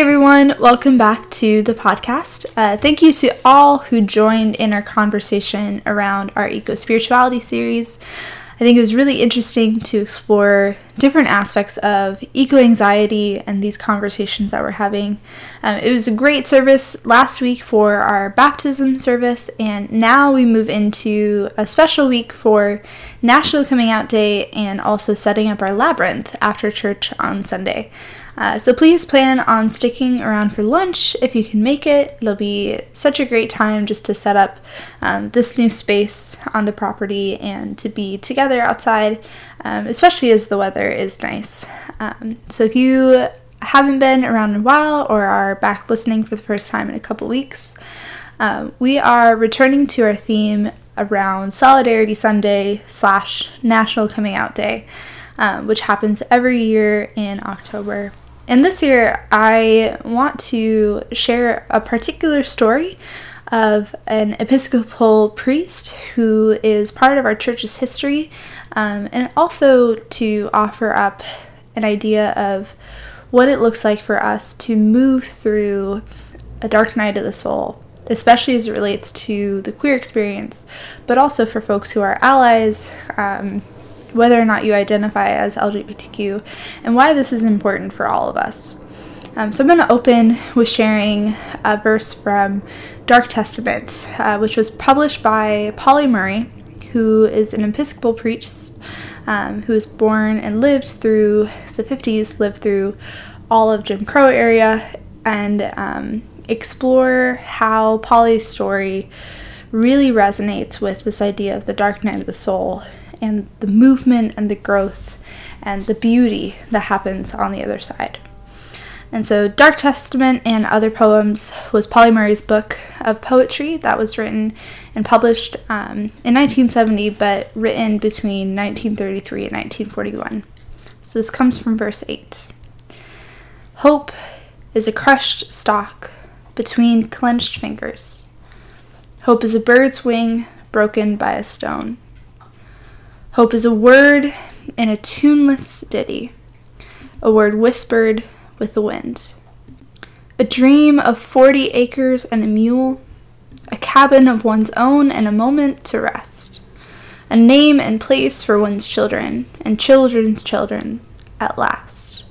Everyone, welcome back to the podcast. Uh, thank you to all who joined in our conversation around our eco spirituality series. I think it was really interesting to explore different aspects of eco anxiety and these conversations that we're having. Um, it was a great service last week for our baptism service, and now we move into a special week for National Coming Out Day and also setting up our labyrinth after church on Sunday. Uh, so please plan on sticking around for lunch if you can make it. It'll be such a great time just to set up um, this new space on the property and to be together outside, um, especially as the weather is nice. Um, so if you haven't been around in a while or are back listening for the first time in a couple weeks, um, we are returning to our theme around Solidarity Sunday slash National Coming Out Day. Um, which happens every year in October. And this year, I want to share a particular story of an Episcopal priest who is part of our church's history, um, and also to offer up an idea of what it looks like for us to move through a dark night of the soul, especially as it relates to the queer experience, but also for folks who are allies. Um, whether or not you identify as LGBTQ, and why this is important for all of us. Um, so I'm going to open with sharing a verse from Dark Testament, uh, which was published by Pauli Murray, who is an Episcopal priest um, who was born and lived through the 50s, lived through all of Jim Crow area, and um, explore how Pauli's story really resonates with this idea of the dark night of the soul and the movement and the growth and the beauty that happens on the other side. And so, Dark Testament and Other Poems was Pauli Murray's book of poetry that was written and published um, in 1970, but written between 1933 and 1941. So, this comes from verse 8 Hope is a crushed stalk between clenched fingers. Hope is a bird's wing broken by a stone. Hope is a word in a tuneless ditty, a word whispered with the wind. A dream of 40 acres and a mule, a cabin of one's own and a moment to rest, a name and place for one's children and children's children at last.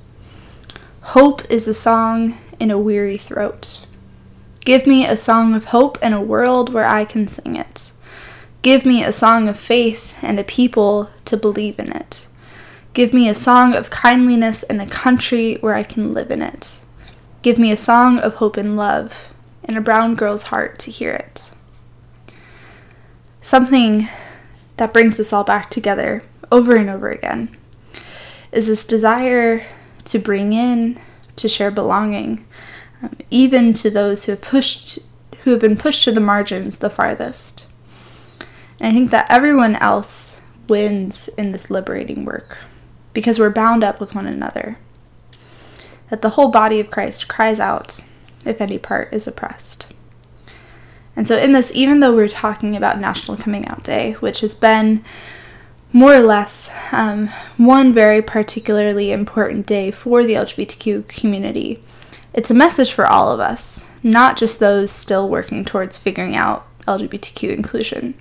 Hope is a song in a weary throat. Give me a song of hope and a world where I can sing it. Give me a song of faith and a people to believe in it. Give me a song of kindliness and a country where I can live in it. Give me a song of hope and love and a brown girl's heart to hear it. Something that brings us all back together over and over again is this desire to bring in, to share belonging, um, even to those who have pushed who have been pushed to the margins the farthest. And I think that everyone else wins in this liberating work because we're bound up with one another. That the whole body of Christ cries out if any part is oppressed. And so, in this, even though we're talking about National Coming Out Day, which has been more or less um, one very particularly important day for the LGBTQ community, it's a message for all of us, not just those still working towards figuring out LGBTQ inclusion.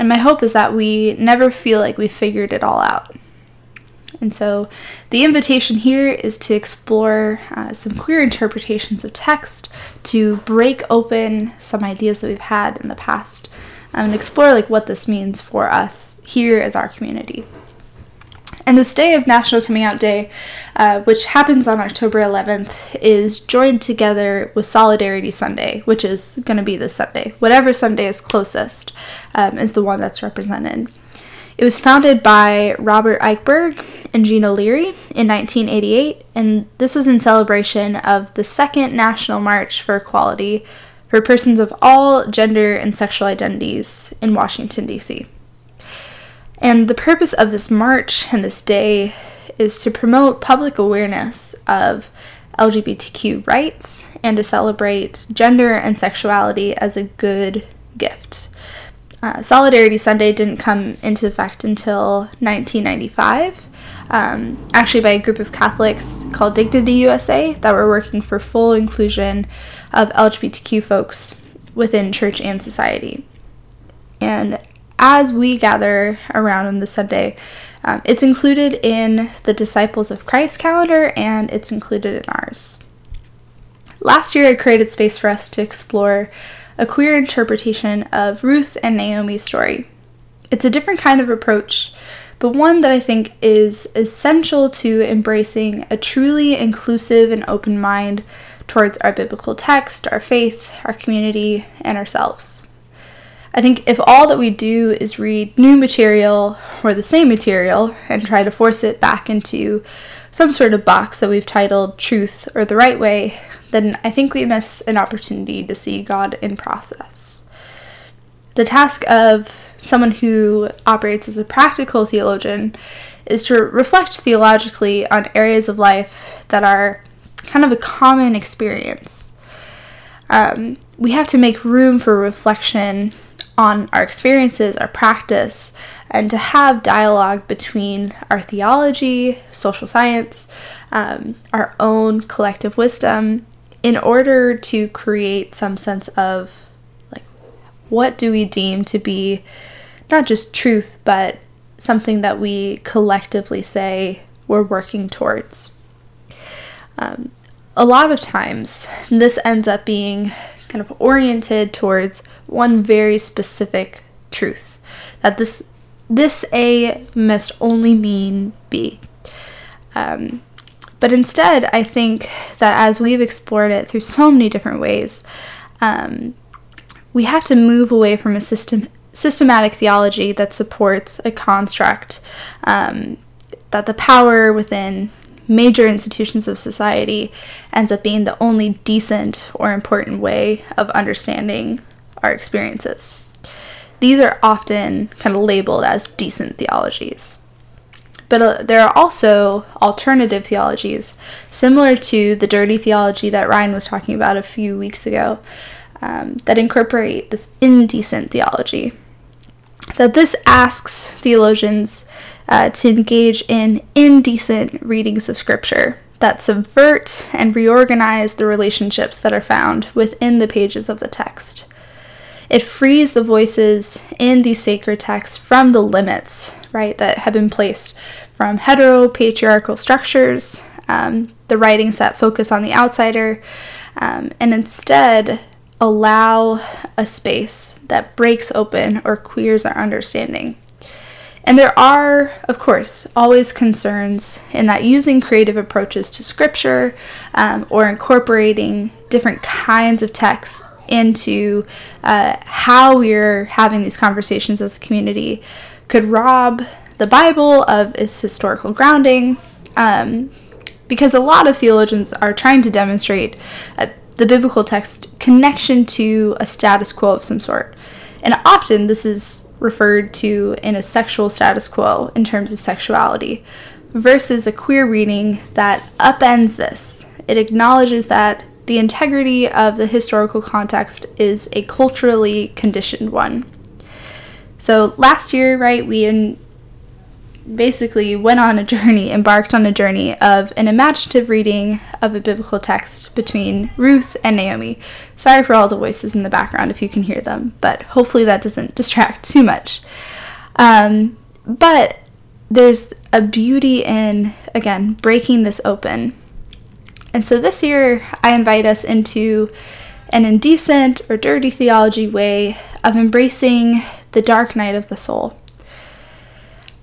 And my hope is that we never feel like we've figured it all out. And so the invitation here is to explore uh, some queer interpretations of text, to break open some ideas that we've had in the past, um, and explore like what this means for us here as our community. And this day of National Coming Out Day, uh, which happens on October 11th, is joined together with Solidarity Sunday, which is going to be this Sunday. Whatever Sunday is closest um, is the one that's represented. It was founded by Robert Eichberg and Jean Leary in 1988, and this was in celebration of the second National March for Equality for persons of all gender and sexual identities in Washington, D.C. And the purpose of this march and this day is to promote public awareness of LGBTQ rights and to celebrate gender and sexuality as a good gift. Uh, Solidarity Sunday didn't come into effect until 1995, um, actually by a group of Catholics called Dignity USA that were working for full inclusion of LGBTQ folks within church and society. And as we gather around on the Sunday, um, it's included in the Disciples of Christ calendar and it's included in ours. Last year, I created space for us to explore a queer interpretation of Ruth and Naomi's story. It's a different kind of approach, but one that I think is essential to embracing a truly inclusive and open mind towards our biblical text, our faith, our community, and ourselves. I think if all that we do is read new material or the same material and try to force it back into some sort of box that we've titled truth or the right way, then I think we miss an opportunity to see God in process. The task of someone who operates as a practical theologian is to reflect theologically on areas of life that are kind of a common experience. Um, we have to make room for reflection on our experiences, our practice, and to have dialogue between our theology, social science, um, our own collective wisdom, in order to create some sense of like what do we deem to be not just truth but something that we collectively say we're working towards. Um, a lot of times this ends up being kind of oriented towards one very specific truth that this this a must only mean b. Um, but instead, I think that as we've explored it through so many different ways, um, we have to move away from a system systematic theology that supports a construct um, that the power within major institutions of society ends up being the only decent or important way of understanding our experiences. These are often kind of labeled as decent theologies. But uh, there are also alternative theologies, similar to the dirty theology that Ryan was talking about a few weeks ago, um, that incorporate this indecent theology. That this asks theologians uh, to engage in indecent readings of Scripture that subvert and reorganize the relationships that are found within the pages of the text. It frees the voices in these sacred texts from the limits, right, that have been placed from heteropatriarchal structures, um, the writings that focus on the outsider, um, and instead allow a space that breaks open or queers our understanding. And there are, of course, always concerns in that using creative approaches to scripture um, or incorporating different kinds of texts into uh, how we're having these conversations as a community could rob the Bible of its historical grounding, um, because a lot of theologians are trying to demonstrate uh, the biblical text connection to a status quo of some sort. And often this is referred to in a sexual status quo in terms of sexuality, versus a queer reading that upends this. It acknowledges that the integrity of the historical context is a culturally conditioned one. So last year, right, we in, basically went on a journey, embarked on a journey of an imaginative reading of a biblical text between Ruth and Naomi. Sorry for all the voices in the background if you can hear them, but hopefully that doesn't distract too much. Um, but there's a beauty in, again, breaking this open. And so this year, I invite us into an indecent or dirty theology way of embracing the dark night of the soul.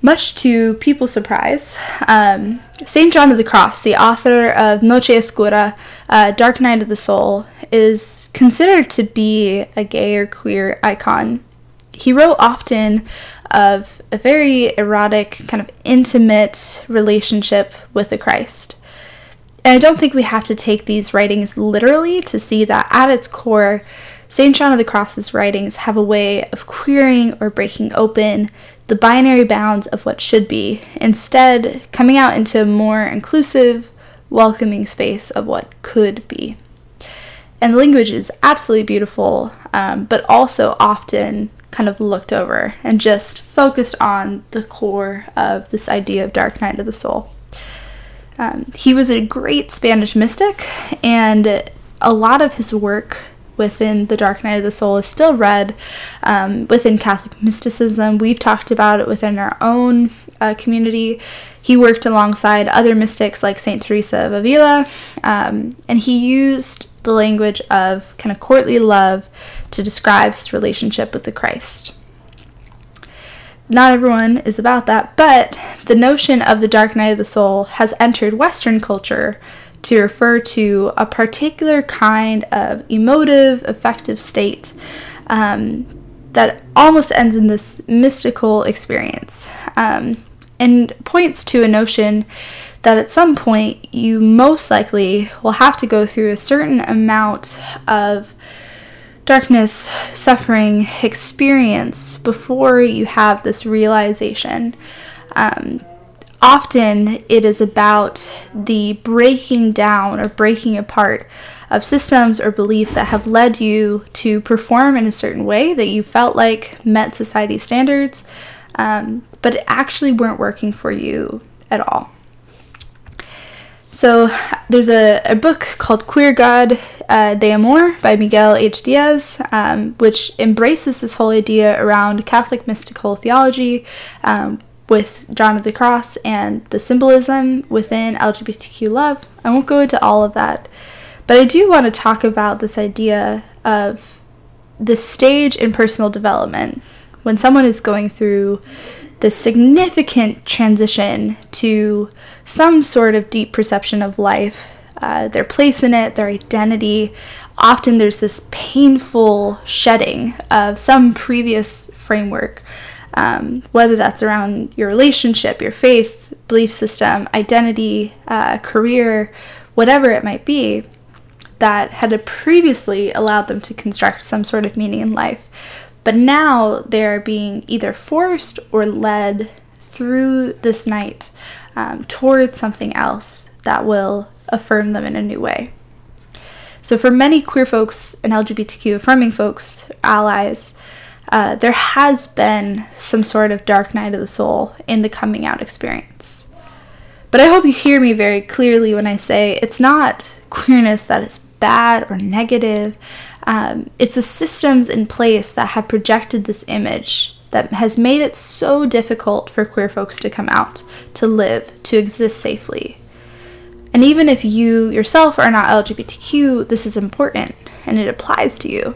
Much to people's surprise, um, St. John of the Cross, the author of Noche Oscura, uh, Dark Night of the Soul, is considered to be a gay or queer icon. He wrote often of a very erotic, kind of intimate relationship with the Christ. And I don't think we have to take these writings literally to see that at its core, St. John of the Cross's writings have a way of queering or breaking open the binary bounds of what should be, instead, coming out into a more inclusive, welcoming space of what could be. And the language is absolutely beautiful, um, but also often kind of looked over and just focused on the core of this idea of dark night of the soul. Um, he was a great Spanish mystic, and a lot of his work within the Dark Night of the Soul is still read um, within Catholic mysticism. We've talked about it within our own uh, community. He worked alongside other mystics like Saint Teresa of Avila, um, and he used the language of kind of courtly love to describe his relationship with the Christ. Not everyone is about that, but the notion of the dark night of the soul has entered Western culture to refer to a particular kind of emotive, affective state um, that almost ends in this mystical experience um, and points to a notion that at some point you most likely will have to go through a certain amount of darkness, suffering, experience before you have this realization. Um, often it is about the breaking down or breaking apart of systems or beliefs that have led you to perform in a certain way that you felt like met society standards, um, but actually weren't working for you at all. So there's a, a book called Queer God uh, de Amor by Miguel H. Diaz, um, which embraces this whole idea around Catholic mystical theology um, with John of the Cross and the symbolism within LGBTQ love. I won't go into all of that, but I do want to talk about this idea of the stage in personal development when someone is going through this significant transition to some sort of deep perception of life, uh, their place in it, their identity. Often there's this painful shedding of some previous framework, um, whether that's around your relationship, your faith, belief system, identity, uh, career, whatever it might be, that had previously allowed them to construct some sort of meaning in life. But now they're being either forced or led through this night um, towards something else that will affirm them in a new way. So, for many queer folks and LGBTQ affirming folks, allies, uh, there has been some sort of dark night of the soul in the coming out experience. But I hope you hear me very clearly when I say it's not queerness that is bad or negative. Um, it's the systems in place that have projected this image that has made it so difficult for queer folks to come out, to live, to exist safely. And even if you yourself are not LGBTQ, this is important and it applies to you.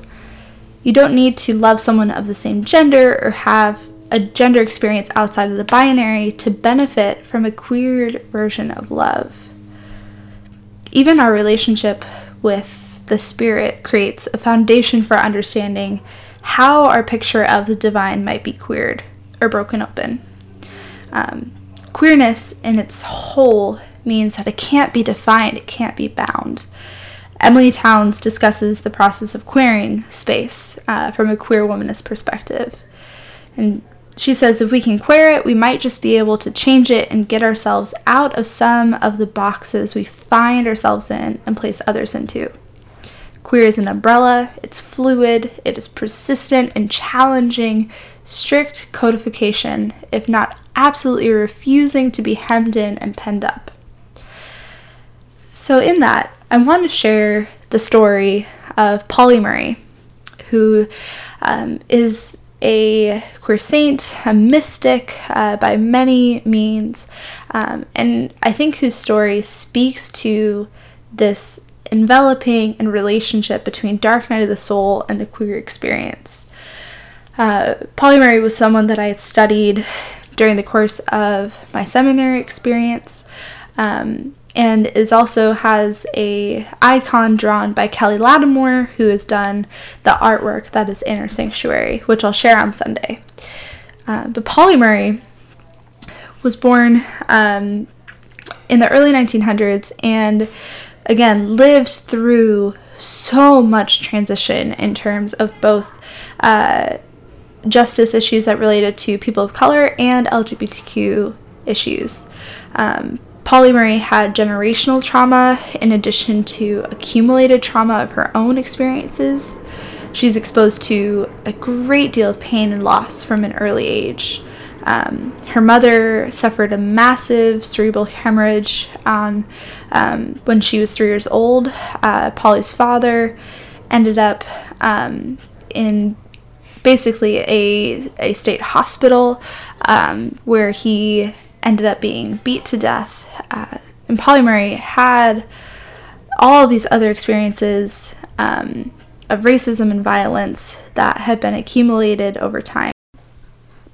You don't need to love someone of the same gender or have a gender experience outside of the binary to benefit from a queer version of love. Even our relationship with the spirit creates a foundation for understanding how our picture of the divine might be queered or broken open. Um, queerness in its whole means that it can't be defined, it can't be bound. Emilie Townes discusses the process of queering space uh, from a queer womanist perspective. And she says if we can queer it, we might just be able to change it and get ourselves out of some of the boxes we find ourselves in and place others into. Queer is an umbrella, it's fluid, it is persistent and challenging, strict codification, if not absolutely refusing to be hemmed in and penned up. So, in that, I want to share the story of Pauli Murray, who um, is a queer saint, a mystic uh, by many means, um, and I think whose story speaks to this enveloping and relationship between Dark Night of the Soul and the queer experience. Uh, Pauli Murray was someone that I had studied during the course of my seminary experience, um, and is also has a icon drawn by Kelly Latimore, who has done the artwork that is Inner Sanctuary, which I'll share on Sunday. Uh, but Pauli Murray was born um, in the early 1900s and again lived through so much transition in terms of both uh, justice issues that related to people of color and LGBTQ issues. Um, Pauli Murray had generational trauma in addition to accumulated trauma of her own experiences. She's exposed to a great deal of pain and loss from an early age. Um, her mother suffered a massive cerebral hemorrhage um, when she was three years old. Uh, Pauli's father ended up um, in basically a, a state hospital um, where he ended up being beat to death. Uh, and Pauli Murray had all these other experiences um, of racism and violence that had been accumulated over time.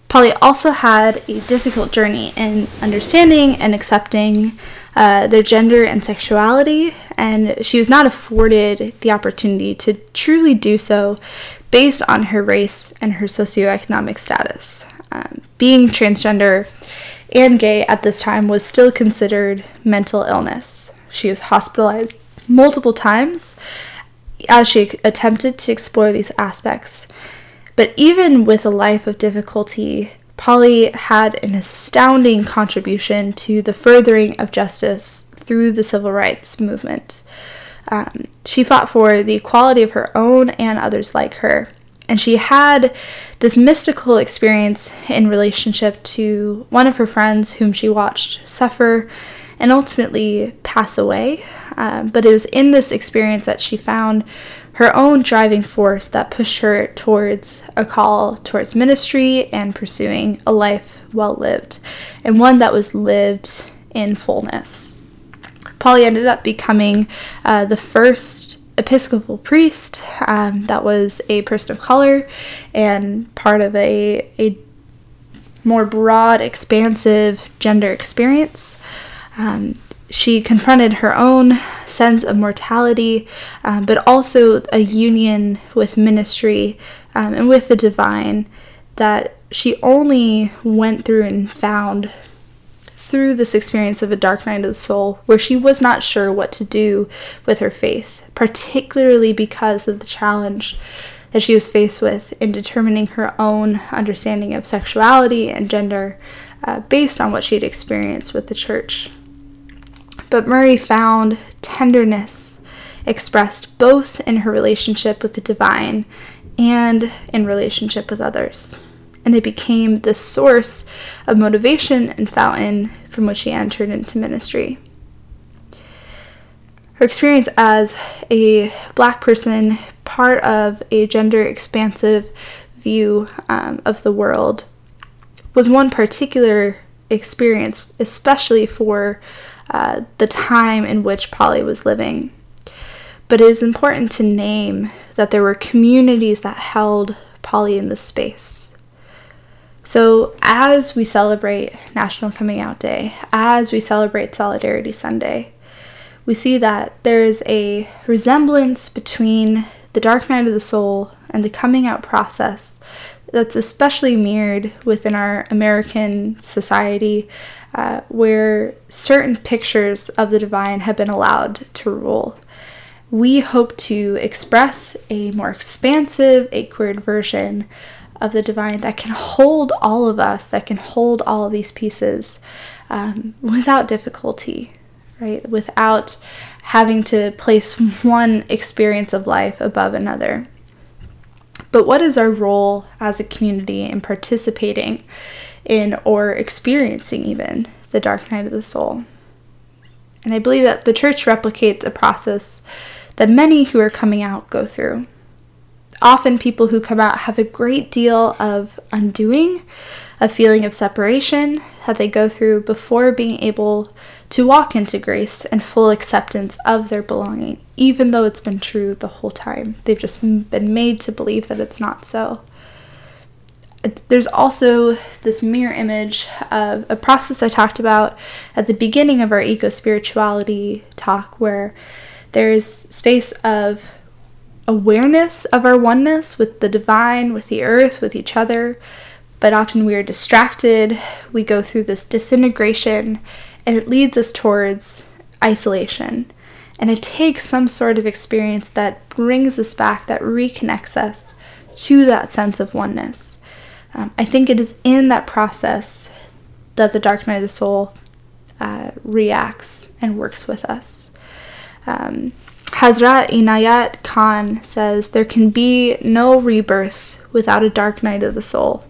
Pauli also had a difficult journey in understanding and accepting uh, their gender and sexuality, and she was not afforded the opportunity to truly do so based on her race and her socioeconomic status. Um, being transgender and gay at this time was still considered mental illness. She was hospitalized multiple times as she attempted to explore these aspects. But even with a life of difficulty, Pauli had an astounding contribution to the furthering of justice through the civil rights movement. Um, she fought for the equality of her own and others like her. And she had this mystical experience in relationship to one of her friends whom she watched suffer and ultimately pass away. Um, but it was in this experience that she found her own driving force that pushed her towards a call towards ministry and pursuing a life well lived, and one that was lived in fullness. Pauli ended up becoming uh, the first Episcopal priest um, that was a person of color and part of a, a more broad, expansive gender experience. Um, she confronted her own sense of mortality, um, but also a union with ministry um, and with the divine that she only went through and found through this experience of a dark night of the soul, where she was not sure what to do with her faith, particularly because of the challenge that she was faced with in determining her own understanding of sexuality and gender uh, based on what she had experienced with the church. But Murray found tenderness expressed both in her relationship with the divine and in relationship with others. And it became the source of motivation and fountain from which she entered into ministry. Her experience as a black person, part of a gender expansive view um, of the world, was one particular experience, especially for uh, the time in which Pauli was living. But it is important to name that there were communities that held Pauli in this space. So, as we celebrate National Coming Out Day, as we celebrate Solidarity Sunday, we see that there is a resemblance between the dark night of the soul and the coming out process that's especially mirrored within our American society uh, where certain pictures of the divine have been allowed to rule. We hope to express a more expansive, a queered version of the divine that can hold all of us, that can hold all of these pieces um, without difficulty, right? Without having to place one experience of life above another. But what is our role as a community in participating in or experiencing even the dark night of the soul. And I believe that the church replicates a process that many who are coming out go through. Often, people who come out have a great deal of undoing, a feeling of separation that they go through before being able to walk into grace and full acceptance of their belonging, even though it's been true the whole time. They've just been made to believe that it's not so there's also this mirror image of a process I talked about at the beginning of our eco spirituality talk, where there's space of awareness of our oneness with the divine, with the earth, with each other, but often we are distracted. We go through this disintegration, and it leads us towards isolation. And it takes some sort of experience that brings us back, that reconnects us to that sense of oneness. Um, I think it is in that process that the dark night of the soul uh, reacts and works with us. Um, Hazrat Inayat Khan says there can be no rebirth without a dark night of the soul,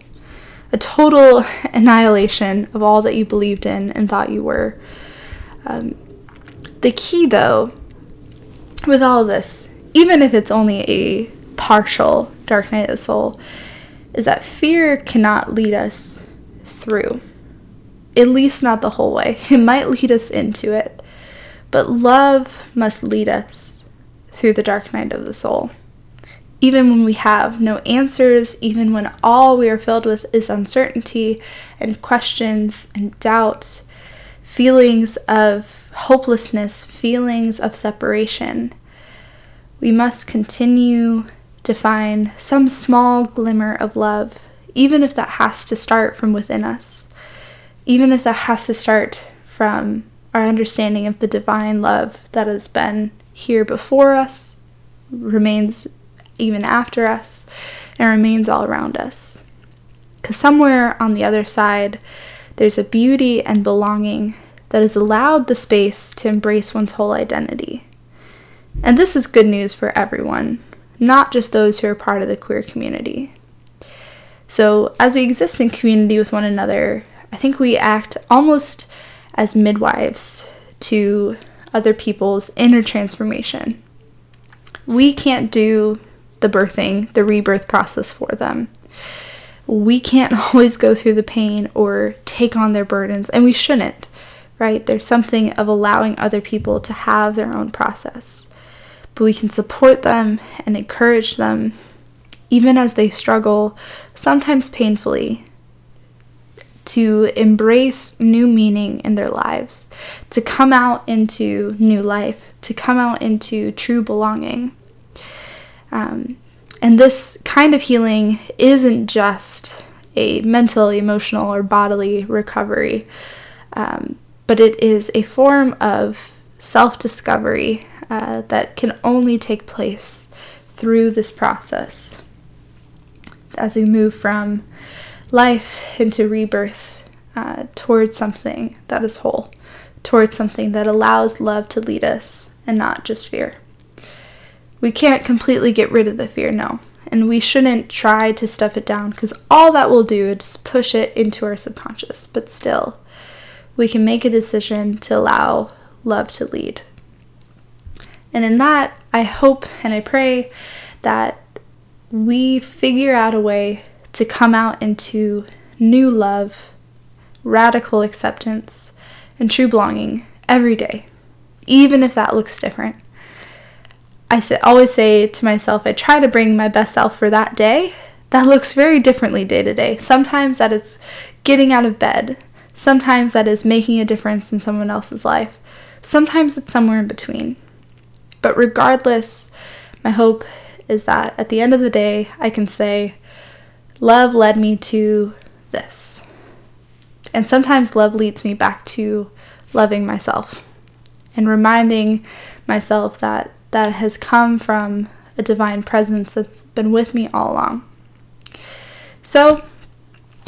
a total annihilation of all that you believed in and thought you were. Um, the key, though, with all this, even if it's only a partial dark night of the soul, is that fear cannot lead us through. At least not the whole way. It might lead us into it, but love must lead us through the dark night of the soul. Even when we have no answers, even when all we are filled with is uncertainty and questions and doubt, feelings of hopelessness, feelings of separation, we must continue to find some small glimmer of love, even if that has to start from within us, even if that has to start from our understanding of the divine love that has been here before us, remains even after us, and remains all around us. Because somewhere on the other side, there's a beauty and belonging that has allowed the space to embrace one's whole identity. And this is good news for everyone, not just those who are part of the queer community. So, as we exist in community with one another, I think we act almost as midwives to other people's inner transformation. We can't do the birthing, the rebirth process for them. We can't always go through the pain or take on their burdens, and we shouldn't, right? There's something of allowing other people to have their own process. But we can support them and encourage them, even as they struggle, sometimes painfully, to embrace new meaning in their lives, to come out into new life, to come out into true belonging. Um, and this kind of healing isn't just a mental, emotional, or bodily recovery, um, but it is a form of self discovery uh, that can only take place through this process as we move from life into rebirth uh, towards something that is whole, towards something that allows love to lead us and not just fear. We can't completely get rid of the fear, no. And we shouldn't try to stuff it down because all that will do is push it into our subconscious. But still, we can make a decision to allow love to lead. And in that, I hope and I pray that we figure out a way to come out into new love, radical acceptance, and true belonging every day, even if that looks different. I always say to myself, I try to bring my best self for that day. That looks very differently day to day. Sometimes that is getting out of bed. Sometimes that is making a difference in someone else's life. Sometimes it's somewhere in between. But regardless, my hope is that at the end of the day, I can say, love led me to this. And sometimes love leads me back to loving myself and reminding myself that that has come from a divine presence that's been with me all along. So,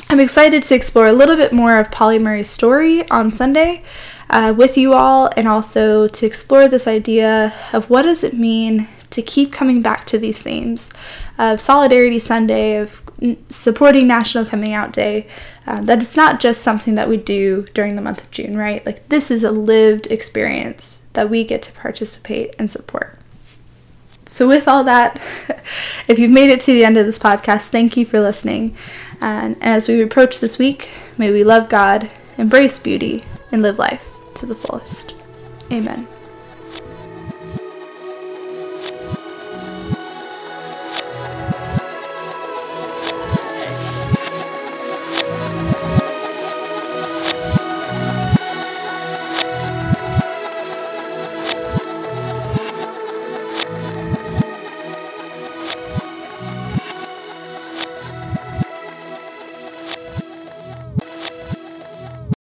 I'm excited to explore a little bit more of Pauli Murray's story on Sunday uh, with you all and also to explore this idea of what does it mean to keep coming back to these themes of Solidarity Sunday, of supporting National Coming Out Day, um, that it's not just something that we do during the month of June, right? Like, this is a lived experience that we get to participate and support. So, with all that, if you've made it to the end of this podcast, thank you for listening. And as we approach this week, may we love God, embrace beauty, and live life to the fullest. Amen.